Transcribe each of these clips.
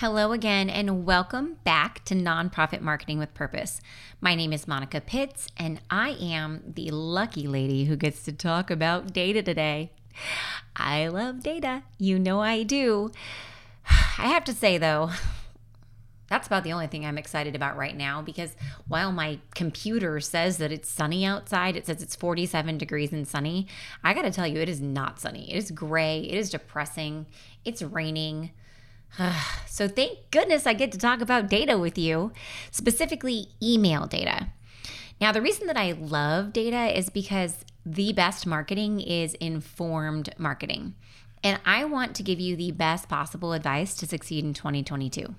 Hello again, and welcome back to Nonprofit Marketing with Purpose. My name is Monica Pitts, and I am the lucky lady who gets to talk about data today. I love data. You know I do. I have to say, though, that's about the only thing I'm excited about right now because while my computer says that it's sunny outside, it says it's 47 degrees and sunny. I got to tell you, it is not sunny. It is gray. It is depressing. It's raining. so thank goodness I get to talk about data with you, specifically email data. Now, the reason that I love data is because the best marketing is informed marketing. And I want to give you the best possible advice to succeed in 2022.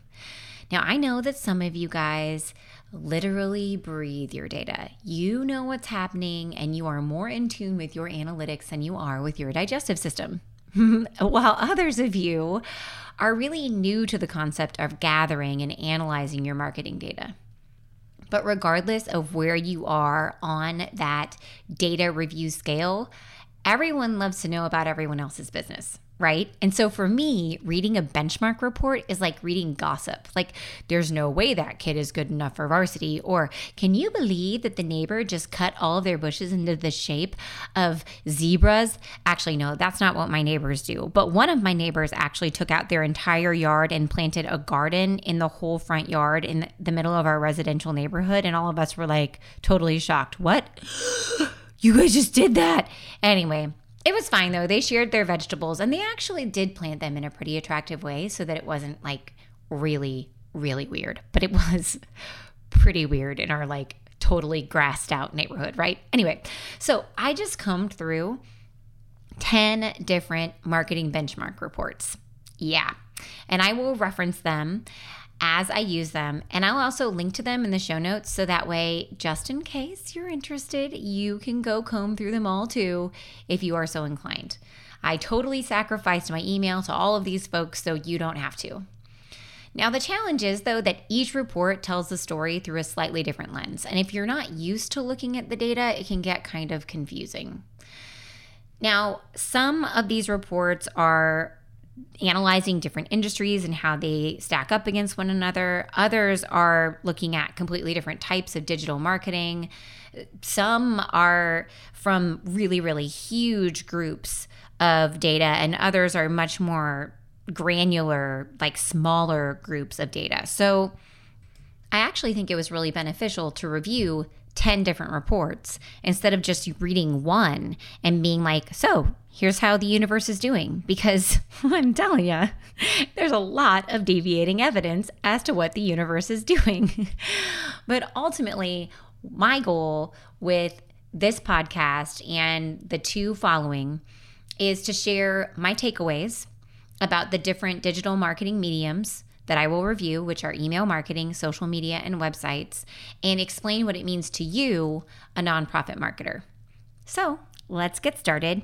Now, I know that some of you guys literally breathe your data. You know what's happening and you are more in tune with your analytics than you are with your digestive system. While others of you are really new to the concept of gathering and analyzing your marketing data. But regardless of where you are on that data review scale, everyone loves to know about everyone else's business right? And so for me, reading a benchmark report is like reading gossip. Like, there's no way that kid is good enough for varsity. Or, can you believe that the neighbor just cut all of their bushes into the shape of zebras? Actually, no, that's not what my neighbors do. But one of my neighbors actually took out their entire yard and planted a garden in the whole front yard in the middle of our residential neighborhood. And all of us were like totally shocked. What? you guys just did that. Anyway, it was fine though. They shared their vegetables and they actually did plant them in a pretty attractive way so that it wasn't like really, really weird. But it was pretty weird in our like totally grassed out neighborhood, right? Anyway, so I just combed through 10 different marketing benchmark reports. Yeah. And I will reference them as I use them. And I'll also link to them in the show notes so that way, just in case you're interested, you can go comb through them all too if you are so inclined. I totally sacrificed my email to all of these folks so you don't have to. Now, the challenge is, though, that each report tells the story through a slightly different lens. And if you're not used to looking at the data, it can get kind of confusing. Now, some of these reports are analyzing different industries and how they stack up against one another. Others are looking at completely different types of digital marketing. Some are from really, really huge groups of data, and others are much more granular, like smaller groups of data. So I actually think it was really beneficial to review 10 different reports instead of just reading one and being like, so here's how the universe is doing. Because I'm telling you, there's a lot of deviating evidence as to what the universe is doing. but ultimately, my goal with this podcast and the two following is to share my takeaways about the different digital marketing mediums that I will review, which are email marketing, social media, and websites, and explain what it means to you, a nonprofit marketer. So let's get started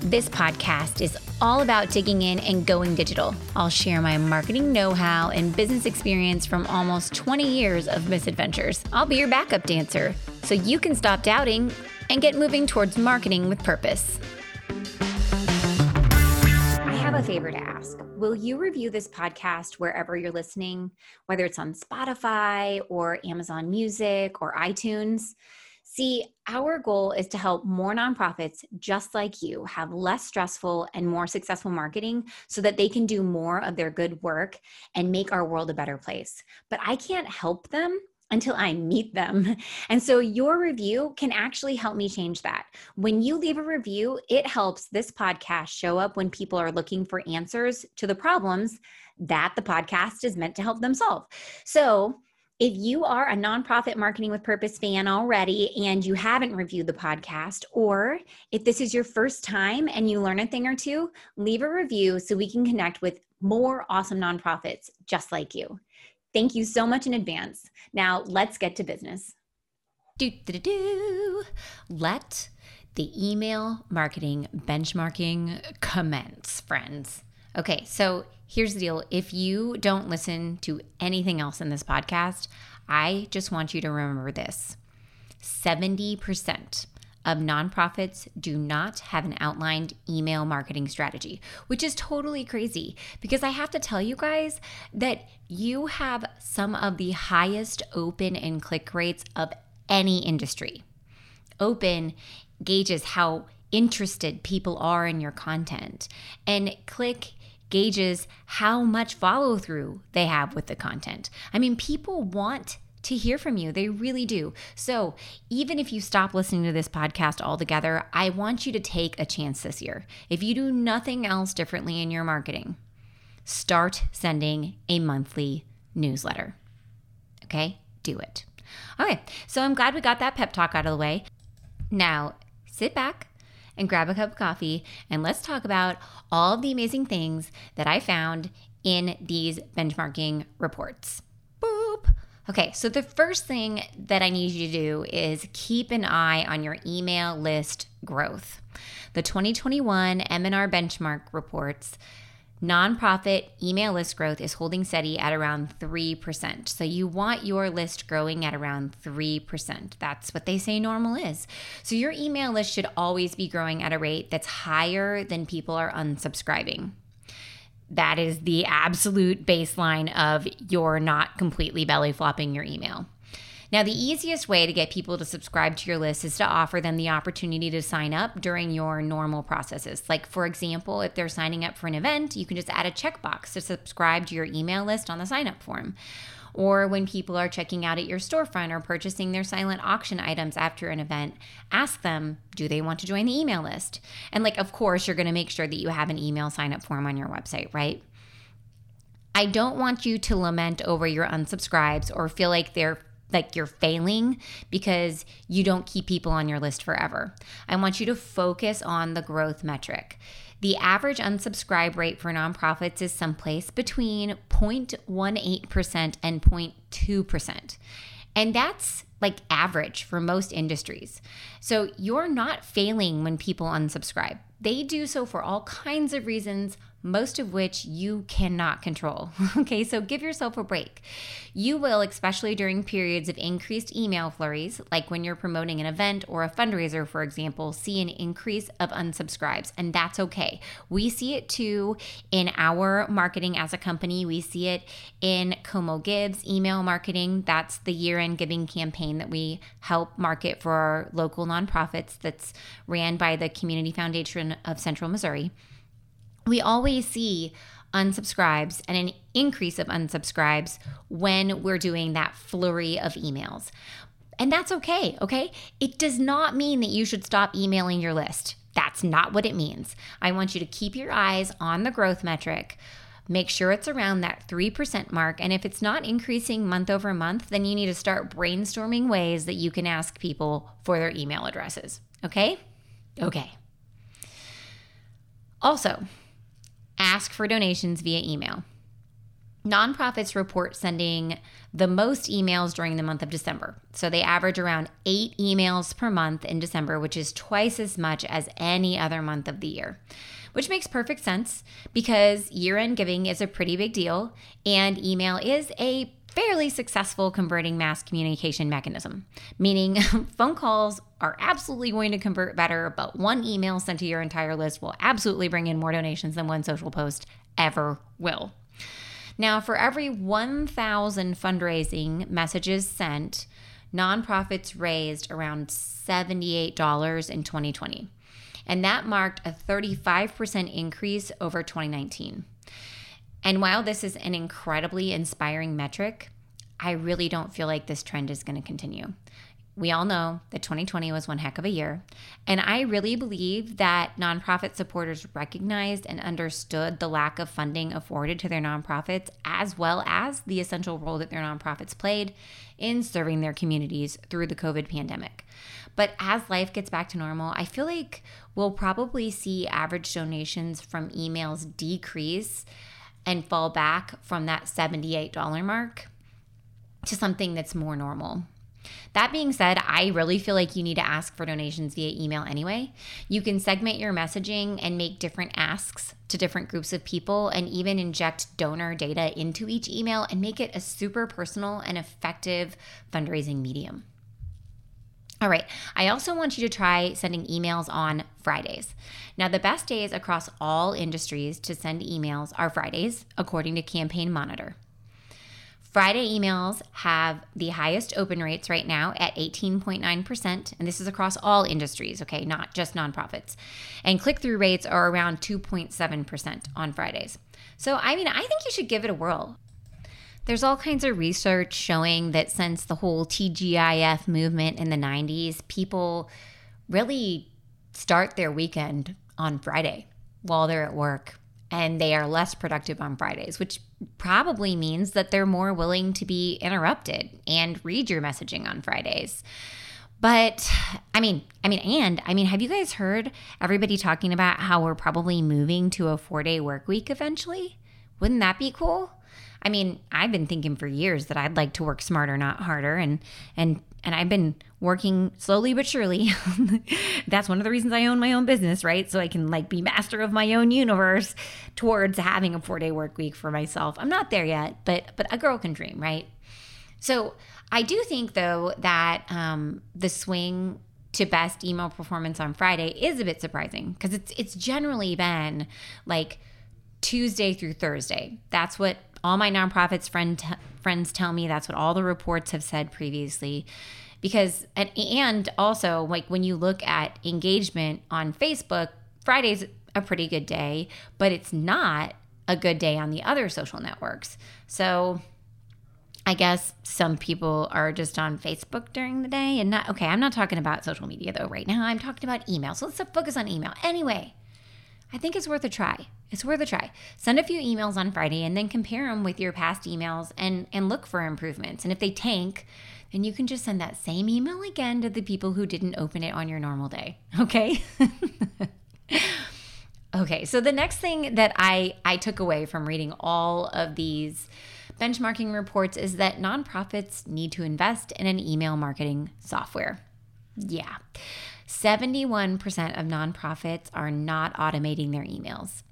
This podcast is all about digging in and going digital. I'll share my marketing know how and business experience from almost 20 years of misadventures. I'll be your backup dancer so you can stop doubting and get moving towards marketing with purpose I have a favor to ask. Will you review this podcast wherever you're listening, whether it's on Spotify or Amazon Music or iTunes? See, our goal is to help more nonprofits just like you have less stressful and more successful marketing so that they can do more of their good work and make our world a better place. But I can't help them until I meet them. And so your review can actually help me change that. When you leave a review, it helps this podcast show up when people are looking for answers to the problems that the podcast is meant to help them solve. So, if you are a nonprofit marketing with purpose fan already and you haven't reviewed the podcast, or if this is your first time and you learn a thing or two, leave a review so we can connect with more awesome nonprofits just like you. Thank you so much in advance. Now, let's get to business. Do, do, do, do. Let the email marketing benchmarking commence, friends. Okay, so here's the deal. If you don't listen to anything else in this podcast, I just want you to remember this 70% of nonprofits do not have an outlined email marketing strategy, which is totally crazy because I have to tell you guys that you have some of the highest open and click rates of any industry. Open gauges how interested people are in your content, and click gauges how much follow through they have with the content. I mean, people want to hear from you. They really do. So, even if you stop listening to this podcast altogether, I want you to take a chance this year. If you do nothing else differently in your marketing, start sending a monthly newsletter. Okay? Do it. Okay, so I'm glad we got that pep talk out of the way. Now, sit back and grab a cup of coffee and let's talk about all of the amazing things that I found in these benchmarking reports. Boop. Okay, so the first thing that I need you to do is keep an eye on your email list growth. The 2021 M&R benchmark reports nonprofit email list growth is holding steady at around 3%. So you want your list growing at around 3%. That's what they say normal is. So your email list should always be growing at a rate that's higher than people are unsubscribing that is the absolute baseline of you're not completely belly flopping your email. Now, the easiest way to get people to subscribe to your list is to offer them the opportunity to sign up during your normal processes. Like, for example, if they're signing up for an event, you can just add a checkbox to subscribe to your email list on the sign up form or when people are checking out at your storefront or purchasing their silent auction items after an event, ask them, do they want to join the email list? And, like, of course, you're going to make sure that you have an email sign up form on your website, right? I don't want you to lament over your unsubscribes or feel like they're like you're failing because you don't keep people on your list forever. I want you to focus on the growth metric. The average unsubscribe rate for nonprofits is someplace between 0.18% and 0.2%. And that's like average for most industries. So you're not failing when people unsubscribe. They do so for all kinds of reasons, most of which you cannot control. okay, so give yourself a break. You will, especially during periods of increased email flurries, like when you're promoting an event or a fundraiser, for example, see an increase of unsubscribes, and that's okay. We see it too in our marketing as a company. We see it in Como Gives email marketing. That's the year end giving campaign that we help market for our local nonprofits that's ran by the Community Foundation of Central Missouri we always see unsubscribes and an increase of unsubscribes when we're doing that flurry of emails. And that's okay, okay? It does not mean that you should stop emailing your list. That's not what it means. I want you to keep your eyes on the growth metric. Make sure it's around that 3% mark. And if it's not increasing month over month, then you need to start brainstorming ways that you can ask people for their email addresses. Okay? Okay. Also, ask for donations via email. Nonprofits report sending the most emails during the month of December. So they average around eight emails per month in December, which is twice as much as any other month of the year, which makes perfect sense because year end giving is a pretty big deal and email is a fairly successful converting mass communication mechanism, meaning phone calls are absolutely going to convert better, but one email sent to your entire list will absolutely bring in more donations than one social post ever will. Now, for every 1,000 fundraising messages sent, nonprofits raised around $78 in 2020. And that marked a 35% increase over 2019. And while this is an incredibly inspiring metric, I really don't feel like this trend is going to continue. We all know that 2020 was one heck of a year. And I really believe that nonprofit supporters recognized and understood the lack of funding afforded to their nonprofits, as well as the essential role that their nonprofits played in serving their communities through the COVID pandemic. But as life gets back to normal, I feel like we'll probably see average donations from emails decrease and fall back from that $78 mark to something that's more normal. That being said, I really feel like you need to ask for donations via email anyway. You can segment your messaging and make different asks to different groups of people and even inject donor data into each email and make it a super personal and effective fundraising medium. All right, I also want you to try sending emails on Fridays. Now, the best days across all industries to send emails are Fridays, according to Campaign Monitor. Friday emails have the highest open rates right now at 18.9%, and this is across all industries, okay, not just nonprofits. And click through rates are around 2.7% on Fridays. So, I mean, I think you should give it a whirl. There's all kinds of research showing that since the whole TGIF movement in the 90s, people really start their weekend on Friday while they're at work and they are less productive on Fridays, which probably means that they're more willing to be interrupted and read your messaging on Fridays. But I mean, I mean, and I mean, have you guys heard everybody talking about how we're probably moving to a four day work week eventually? Wouldn't that be cool? I mean, I've been thinking for years that I'd like to work smarter, not harder, and and and I've been working slowly but surely. That's one of the reasons I own my own business, right? So I can like be master of my own universe towards having a 4-day work week for myself. I'm not there yet, but but a girl can dream, right? So, I do think though that um, the swing to best email performance on Friday is a bit surprising because it's it's generally been like Tuesday through Thursday. That's what all my nonprofits friend t- friends tell me that's what all the reports have said previously because and, and also like when you look at engagement on Facebook, Friday's a pretty good day, but it's not a good day on the other social networks. So I guess some people are just on Facebook during the day and not okay, I'm not talking about social media though right now. I'm talking about email. So let's focus on email. Anyway, I think it's worth a try. It's worth a try. Send a few emails on Friday and then compare them with your past emails and and look for improvements. And if they tank, then you can just send that same email again to the people who didn't open it on your normal day. Okay? okay, so the next thing that I I took away from reading all of these benchmarking reports is that nonprofits need to invest in an email marketing software. Yeah. 71% of nonprofits are not automating their emails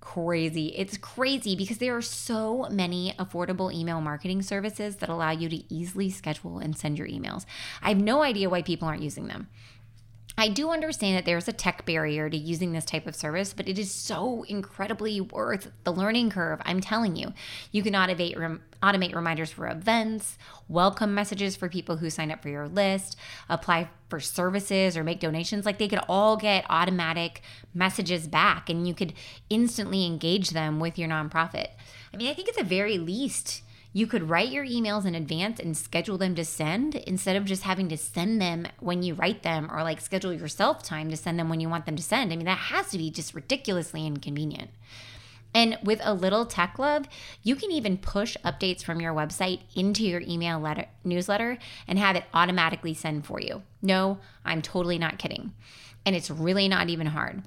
crazy. It's crazy because there are so many affordable email marketing services that allow you to easily schedule and send your emails. I have no idea why people aren't using them. I do understand that there's a tech barrier to using this type of service, but it is so incredibly worth the learning curve. I'm telling you, you can automate rem- automate reminders for events, welcome messages for people who sign up for your list, apply for services or make donations. Like they could all get automatic messages back, and you could instantly engage them with your nonprofit. I mean, I think at the very least you could write your emails in advance and schedule them to send instead of just having to send them when you write them or like schedule yourself time to send them when you want them to send. I mean, that has to be just ridiculously inconvenient. And with a little tech love, you can even push updates from your website into your email letter, newsletter and have it automatically send for you. No, I'm totally not kidding. And it's really not even hard.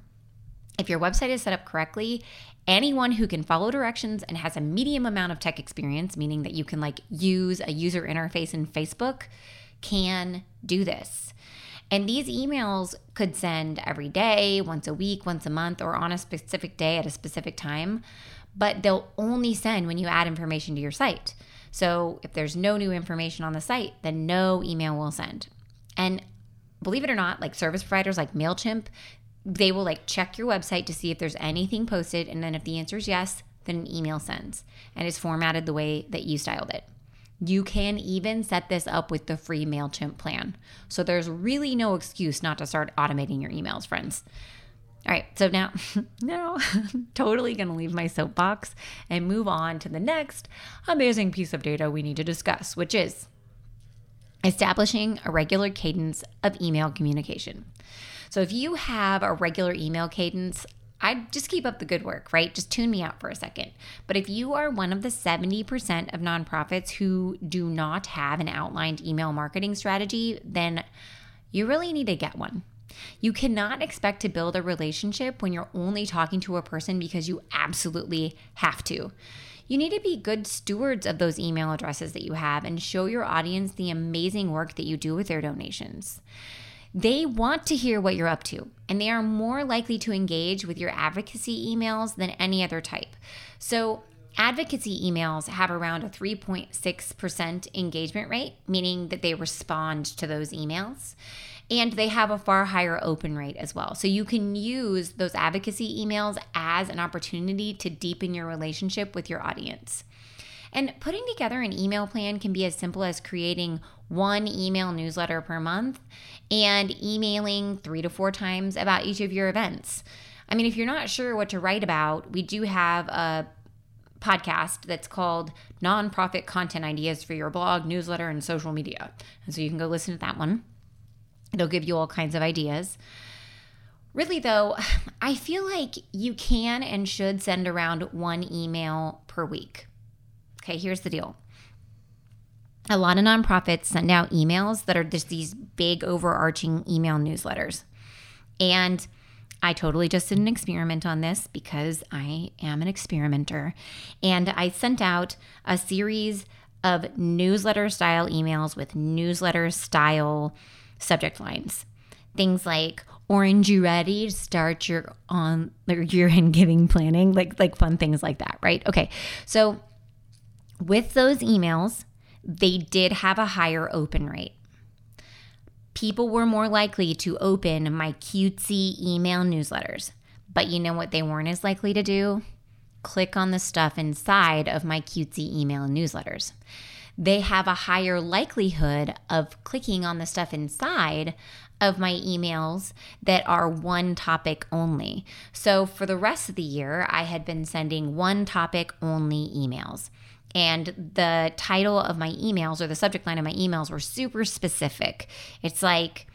If your website is set up correctly, anyone who can follow directions and has a medium amount of tech experience, meaning that you can like use a user interface in Facebook, can do this. And these emails could send every day, once a week, once a month, or on a specific day at a specific time, but they'll only send when you add information to your site. So if there's no new information on the site, then no email will send. And believe it or not, like service providers like MailChimp, they will like check your website to see if there's anything posted. And then if the answer is yes, then an email sends and it's formatted the way that you styled it. You can even set this up with the free MailChimp plan. So there's really no excuse not to start automating your emails, friends. All right, so now, now, totally gonna leave my soapbox and move on to the next amazing piece of data we need to discuss, which is establishing a regular cadence of email communication. So if you have a regular email cadence, I just keep up the good work, right? Just tune me out for a second. But if you are one of the 70% of nonprofits who do not have an outlined email marketing strategy, then you really need to get one. You cannot expect to build a relationship when you're only talking to a person because you absolutely have to. You need to be good stewards of those email addresses that you have and show your audience the amazing work that you do with their donations. They want to hear what you're up to, and they are more likely to engage with your advocacy emails than any other type. So, advocacy emails have around a 3.6% engagement rate, meaning that they respond to those emails. And they have a far higher open rate as well. So you can use those advocacy emails as an opportunity to deepen your relationship with your audience. And putting together an email plan can be as simple as creating one email newsletter per month and emailing three to four times about each of your events. I mean, if you're not sure what to write about, we do have a podcast that's called Nonprofit Content Ideas for Your Blog, Newsletter, and Social Media. And so you can go listen to that one. It'll give you all kinds of ideas. Really, though, I feel like you can and should send around one email per week. Okay, here's the deal. A lot of nonprofits send out emails that are just these big overarching email newsletters. And I totally just did an experiment on this because I am an experimenter. And I sent out a series of newsletter style emails with newsletter style subject lines. Things like, Orange, you ready to start your on your year end giving planning? Like like fun things like that, right? Okay. So with those emails, they did have a higher open rate. People were more likely to open my cutesy email newsletters. But you know what they weren't as likely to do? Click on the stuff inside of my cutesy email newsletters. They have a higher likelihood of clicking on the stuff inside of my emails that are one topic only. So for the rest of the year, I had been sending one topic only emails. And the title of my emails or the subject line of my emails were super specific. It's like,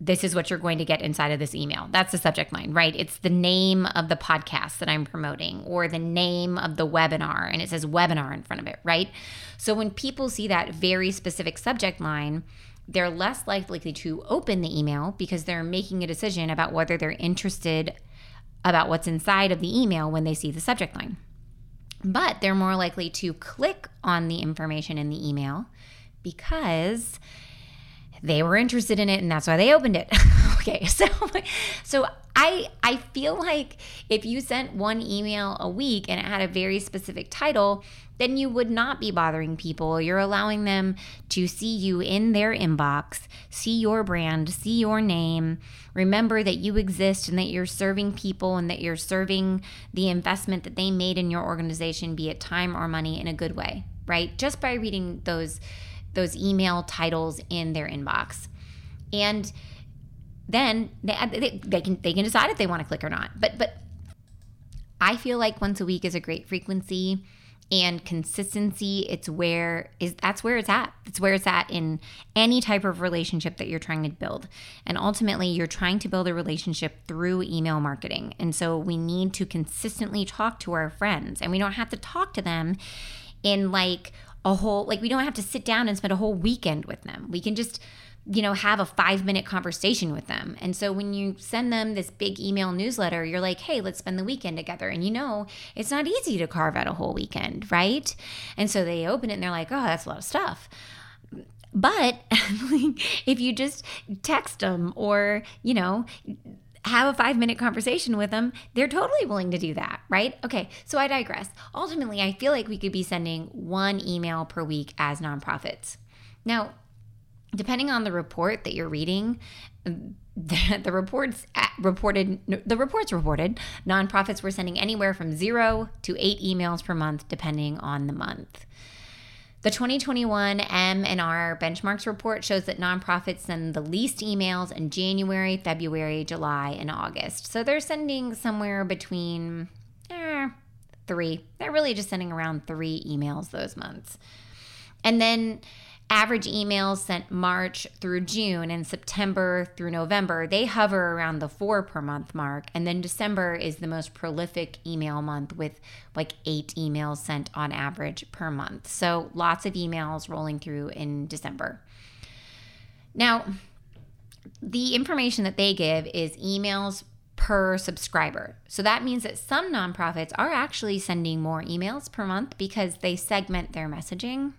this is what you're going to get inside of this email. That's the subject line, right? It's the name of the podcast that I'm promoting or the name of the webinar, and it says webinar in front of it, right? So when people see that very specific subject line, they're less likely to open the email because they're making a decision about whether they're interested about what's inside of the email when they see the subject line but they're more likely to click on the information in the email because they were interested in it and that's why they opened it. okay. So so I I feel like if you sent one email a week and it had a very specific title, then you would not be bothering people. You're allowing them to see you in their inbox, see your brand, see your name, remember that you exist and that you're serving people and that you're serving the investment that they made in your organization, be it time or money, in a good way, right? Just by reading those those email titles in their inbox. And then they, they, they can they can decide if they want to click or not. But but I feel like once a week is a great frequency and consistency. It's where is that's where it's at. It's where it's at in any type of relationship that you're trying to build. And ultimately you're trying to build a relationship through email marketing. And so we need to consistently talk to our friends. And we don't have to talk to them in like a whole like we don't have to sit down and spend a whole weekend with them. We can just you know, have a five minute conversation with them. And so when you send them this big email newsletter, you're like, hey, let's spend the weekend together. And you know, it's not easy to carve out a whole weekend, right? And so they open it and they're like, oh, that's a lot of stuff. But if you just text them or, you know, have a five minute conversation with them, they're totally willing to do that, right? Okay, so I digress. Ultimately, I feel like we could be sending one email per week as nonprofits. Now, depending on the report that you're reading, the, the reports reported the reports reported nonprofits were sending anywhere from zero to eight emails per month, depending on the month. The 2021 M&R benchmarks report shows that nonprofits send the least emails in January, February, July, and August. So they're sending somewhere between eh, three. They're really just sending around three emails those months. And then average emails sent March through June and September through November, they hover around the four per month mark. And then December is the most prolific email month with like eight emails sent on average per month. So lots of emails rolling through in December. Now, the information that they give is emails per subscriber. So that means that some nonprofits are actually sending more emails per month because they segment their messaging.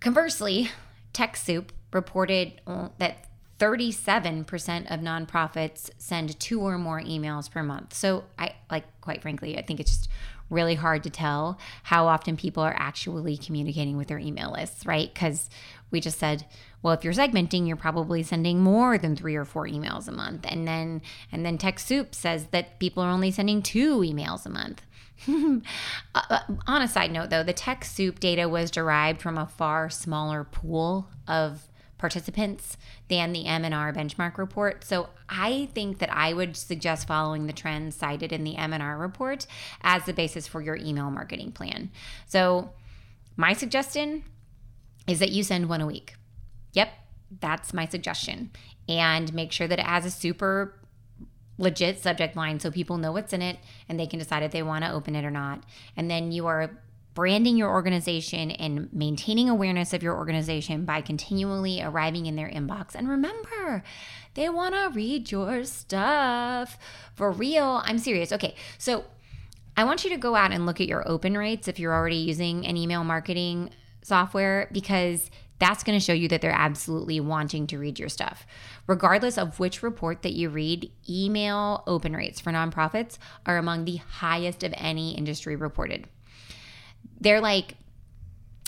Conversely, TechSoup reported that 37% of nonprofits send two or more emails per month. So I like quite frankly, I think it's just really hard to tell how often people are actually communicating with their email lists, right? Cuz we just said, well, if you're segmenting, you're probably sending more than 3 or 4 emails a month. And then and then TechSoup says that people are only sending 2 emails a month. Uh, uh, on a side note though, the TechSoup data was derived from a far smaller pool of participants than the M&R benchmark report. So I think that I would suggest following the trends cited in the M&R report as the basis for your email marketing plan. So my suggestion is that you send one a week. Yep, that's my suggestion. And make sure that it has a super legit subject line so people know what's in it and they can decide if they want to open it or not. And then you are branding your organization and maintaining awareness of your organization by continually arriving in their inbox. And remember, they want to read your stuff. For real, I'm serious. Okay, so I want you to go out and look at your open rates if you're already using an email marketing software because that's going to show you that they're absolutely wanting to read your stuff. Regardless of which report that you read, email open rates for nonprofits are among the highest of any industry reported they're like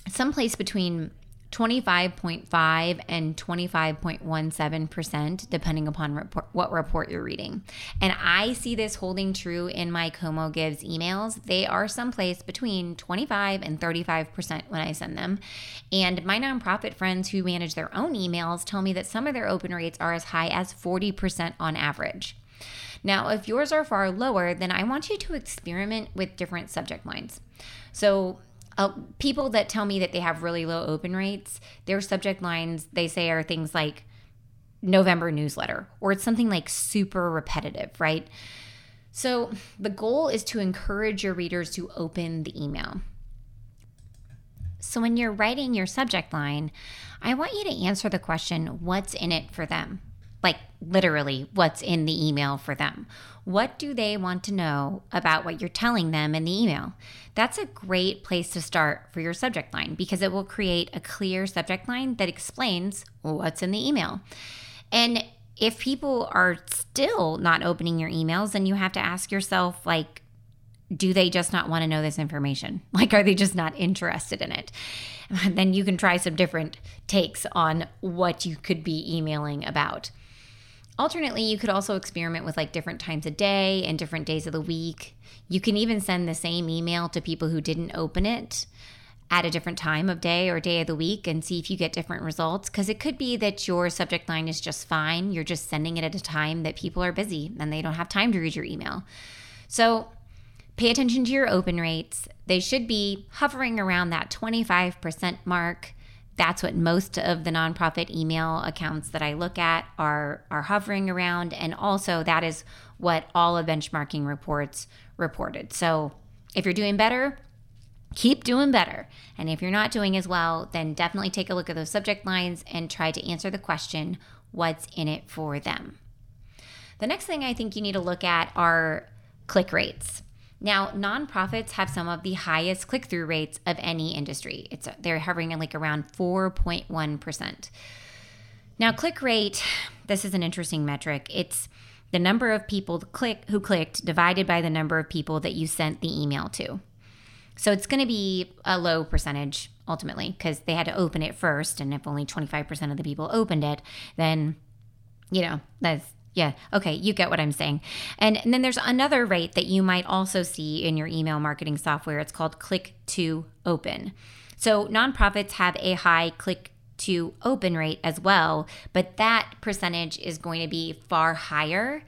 someplace between 25.5 and 25.17%, depending upon report, what report you're reading. And I see this holding true in my Como Gives emails. They are someplace between 25 and 35% when I send them. And my nonprofit friends who manage their own emails tell me that some of their open rates are as high as 40% on average. Now, if yours are far lower, then I want you to experiment with different subject lines. So, uh, people that tell me that they have really low open rates, their subject lines they say are things like November newsletter, or it's something like super repetitive, right? So, the goal is to encourage your readers to open the email. So, when you're writing your subject line, I want you to answer the question what's in it for them? Like literally what's in the email for them. What do they want to know about what you're telling them in the email? That's a great place to start for your subject line because it will create a clear subject line that explains what's in the email. And if people are still not opening your emails, then you have to ask yourself, like, do they just not want to know this information? Like, are they just not interested in it? then you can try some different takes on what you could be emailing about. Alternately, you could also experiment with like different times a day and different days of the week. You can even send the same email to people who didn't open it at a different time of day or day of the week and see if you get different results. Because it could be that your subject line is just fine. You're just sending it at a time that people are busy and they don't have time to read your email. So pay attention to your open rates. They should be hovering around that 25% mark that's what most of the nonprofit email accounts that I look at are are hovering around and also that is what all of benchmarking reports reported. So, if you're doing better, keep doing better. And if you're not doing as well, then definitely take a look at those subject lines and try to answer the question, what's in it for them? The next thing I think you need to look at are click rates. Now, nonprofits have some of the highest click through rates of any industry. It's they're hovering like around 4.1%. Now, click rate, this is an interesting metric. It's the number of people click who clicked divided by the number of people that you sent the email to. So it's going to be a low percentage ultimately because they had to open it first and if only 25% of the people opened it, then you know, that's yeah. Okay. You get what I'm saying. And, and, then there's another rate that you might also see in your email marketing software. It's called click to open. So nonprofits have a high click to open rate as well, but that percentage is going to be far higher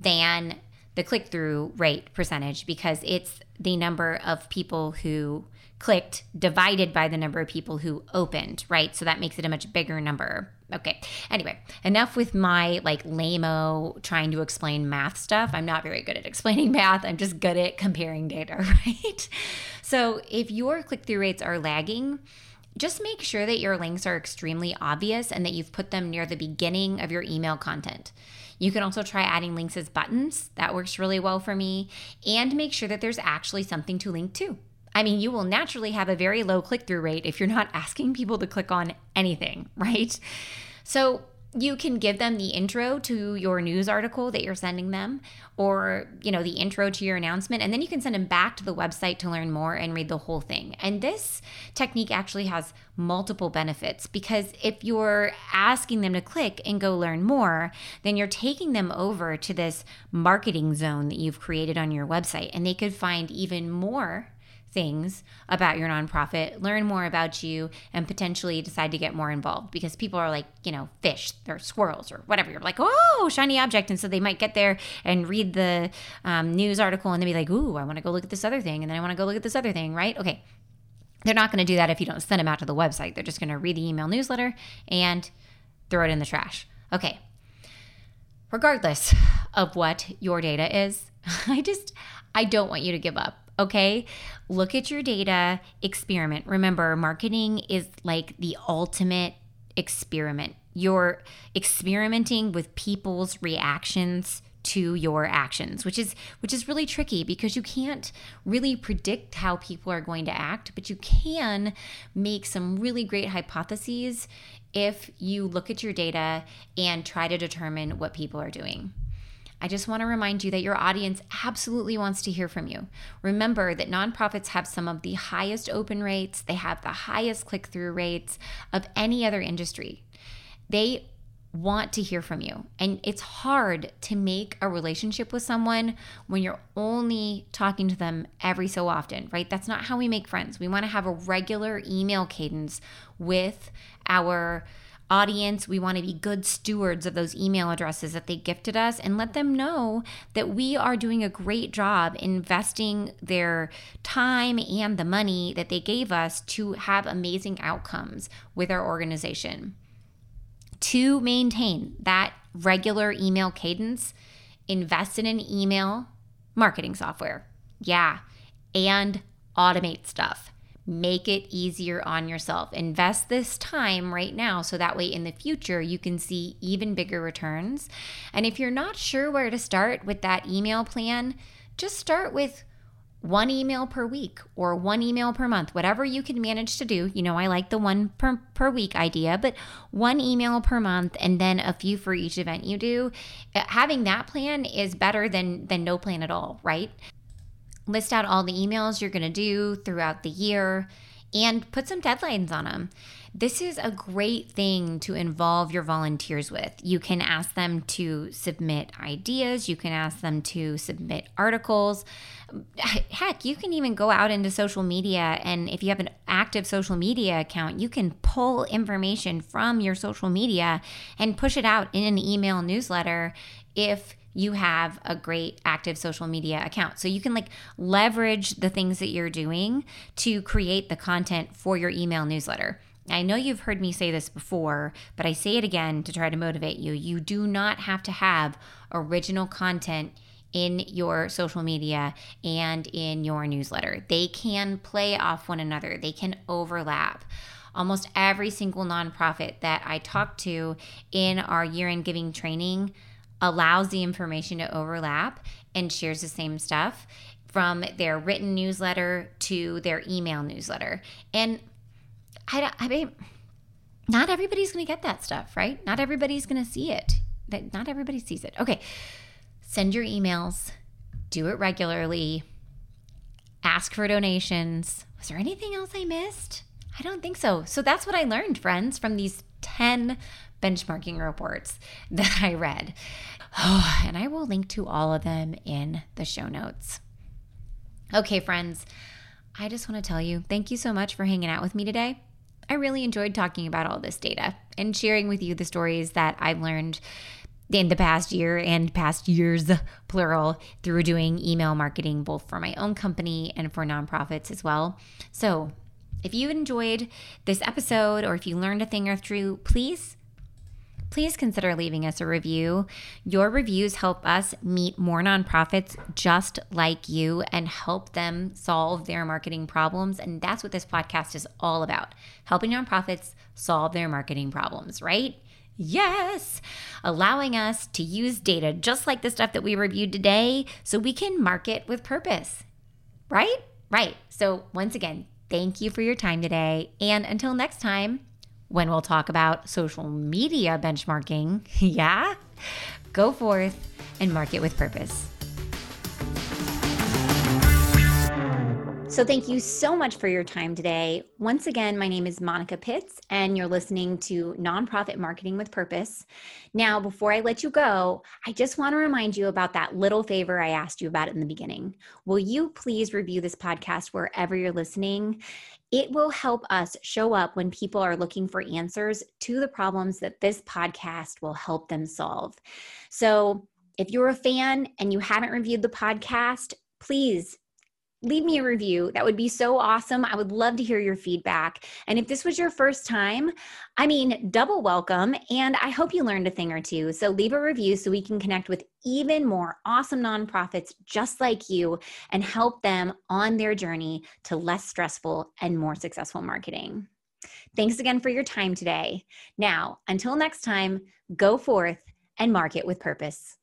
than the click through rate percentage because it's the number of people who clicked divided by the number of people who opened, right? So that makes it a much bigger number. Okay. Anyway, enough with my like lameo trying to explain math stuff. I'm not very good at explaining math. I'm just good at comparing data, right? So if your click through rates are lagging, just make sure that your links are extremely obvious and that you've put them near the beginning of your email content. You can also try adding links as buttons. That works really well for me. And make sure that there's actually something to link to. I mean, you will naturally have a very low click through rate if you're not asking people to click on anything, right? So, you can give them the intro to your news article that you're sending them or you know the intro to your announcement and then you can send them back to the website to learn more and read the whole thing. And this technique actually has multiple benefits because if you're asking them to click and go learn more then you're taking them over to this marketing zone that you've created on your website and they could find even more things about your nonprofit, learn more about you, and potentially decide to get more involved because people are like, you know, fish or squirrels or whatever. You're like, oh, shiny object. And so they might get there and read the um, news article and they be like, ooh, I want to go look at this other thing. And then I want to go look at this other thing, right? Okay. They're not going to do that if you don't send them out to the website. They're just going to read the email newsletter and throw it in the trash. Okay. Regardless of what your data is, I just, I don't want you to give up Okay. Look at your data, experiment. Remember, marketing is like the ultimate experiment. You're experimenting with people's reactions to your actions which is which is really tricky because you can't really predict how people are going to act but you can make some really great hypotheses if you look at your data and try to determine what people are doing I just want to remind you that your audience absolutely wants to hear from you. Remember that nonprofits have some of the highest open rates, they have the highest click through rates of any other industry. They want to hear from you. And it's hard to make a relationship with someone when you're only talking to them every so often, right? That's not how we make friends. We want to have a regular email cadence with our audience. We want to be good stewards of those email addresses that they gifted us and let them know that we are doing a great job investing their time and the money that they gave us to have amazing outcomes with our organization. To maintain that regular email cadence, invest in an email marketing software. Yeah. And automate stuff make it easier on yourself. Invest this time right now so that way in the future you can see even bigger returns. And if you're not sure where to start with that email plan, just start with one email per week or one email per month, whatever you can manage to do. You know, I like the one per, per week idea, but one email per month and then a few for each event you do. Uh, having that plan is better than than no plan at all, right? List out all the emails you're going to do throughout the year and put some deadlines on them. This is a great thing to involve your volunteers with. You can ask them to submit ideas, you can ask them to submit articles. Heck, you can even go out into social media, and if you have an active social media account, you can pull information from your social media and push it out in an email newsletter if you have a great active social media account. So you can like leverage the things that you're doing to create the content for your email newsletter. I know you've heard me say this before, but I say it again to try to motivate you. You do not have to have original content in your social media and in your newsletter. They can play off one another, they can overlap. Almost every single nonprofit that I talk to in our year end giving training allows the information to overlap and shares the same stuff from their written newsletter to their email newsletter. And I, I mean, not everybody's going to get that stuff, right? Not everybody's going to see it. Not everybody sees it. Okay. Send your emails, do it regularly, ask for donations. Was there anything else I missed? I don't think so. So that's what I learned, friends, from these 10 benchmarking reports that I read. Oh, and I will link to all of them in the show notes. Okay, friends, I just want to tell you thank you so much for hanging out with me today. I really enjoyed talking about all this data and sharing with you the stories that I've learned in the past year and past years, plural, through doing email marketing, both for my own company and for nonprofits as well. So, if you enjoyed this episode or if you learned a thing or two, please please consider leaving us a review. Your reviews help us meet more nonprofits just like you and help them solve their marketing problems. And that's what this podcast is all about helping nonprofits solve their marketing problems, right? Yes, allowing us to use data just like the stuff that we reviewed today so we can market with purpose, right? Right. So, once again, thank you for your time today. And until next time, when we'll talk about social media benchmarking, yeah, go forth and market with purpose. So, thank you so much for your time today. Once again, my name is Monica Pitts, and you're listening to Nonprofit Marketing with Purpose. Now, before I let you go, I just want to remind you about that little favor I asked you about in the beginning. Will you please review this podcast wherever you're listening? It will help us show up when people are looking for answers to the problems that this podcast will help them solve. So, if you're a fan and you haven't reviewed the podcast, please leave me a review. That would be so awesome. I would love to hear your feedback. And if this was your first time, I mean, double welcome. And I hope you learned a thing or two. So leave a review so we can connect with even more awesome nonprofits just like you and help them on their journey to less stressful and more successful marketing. Thanks again for your time today. Now, until next time, go forth and market with purpose.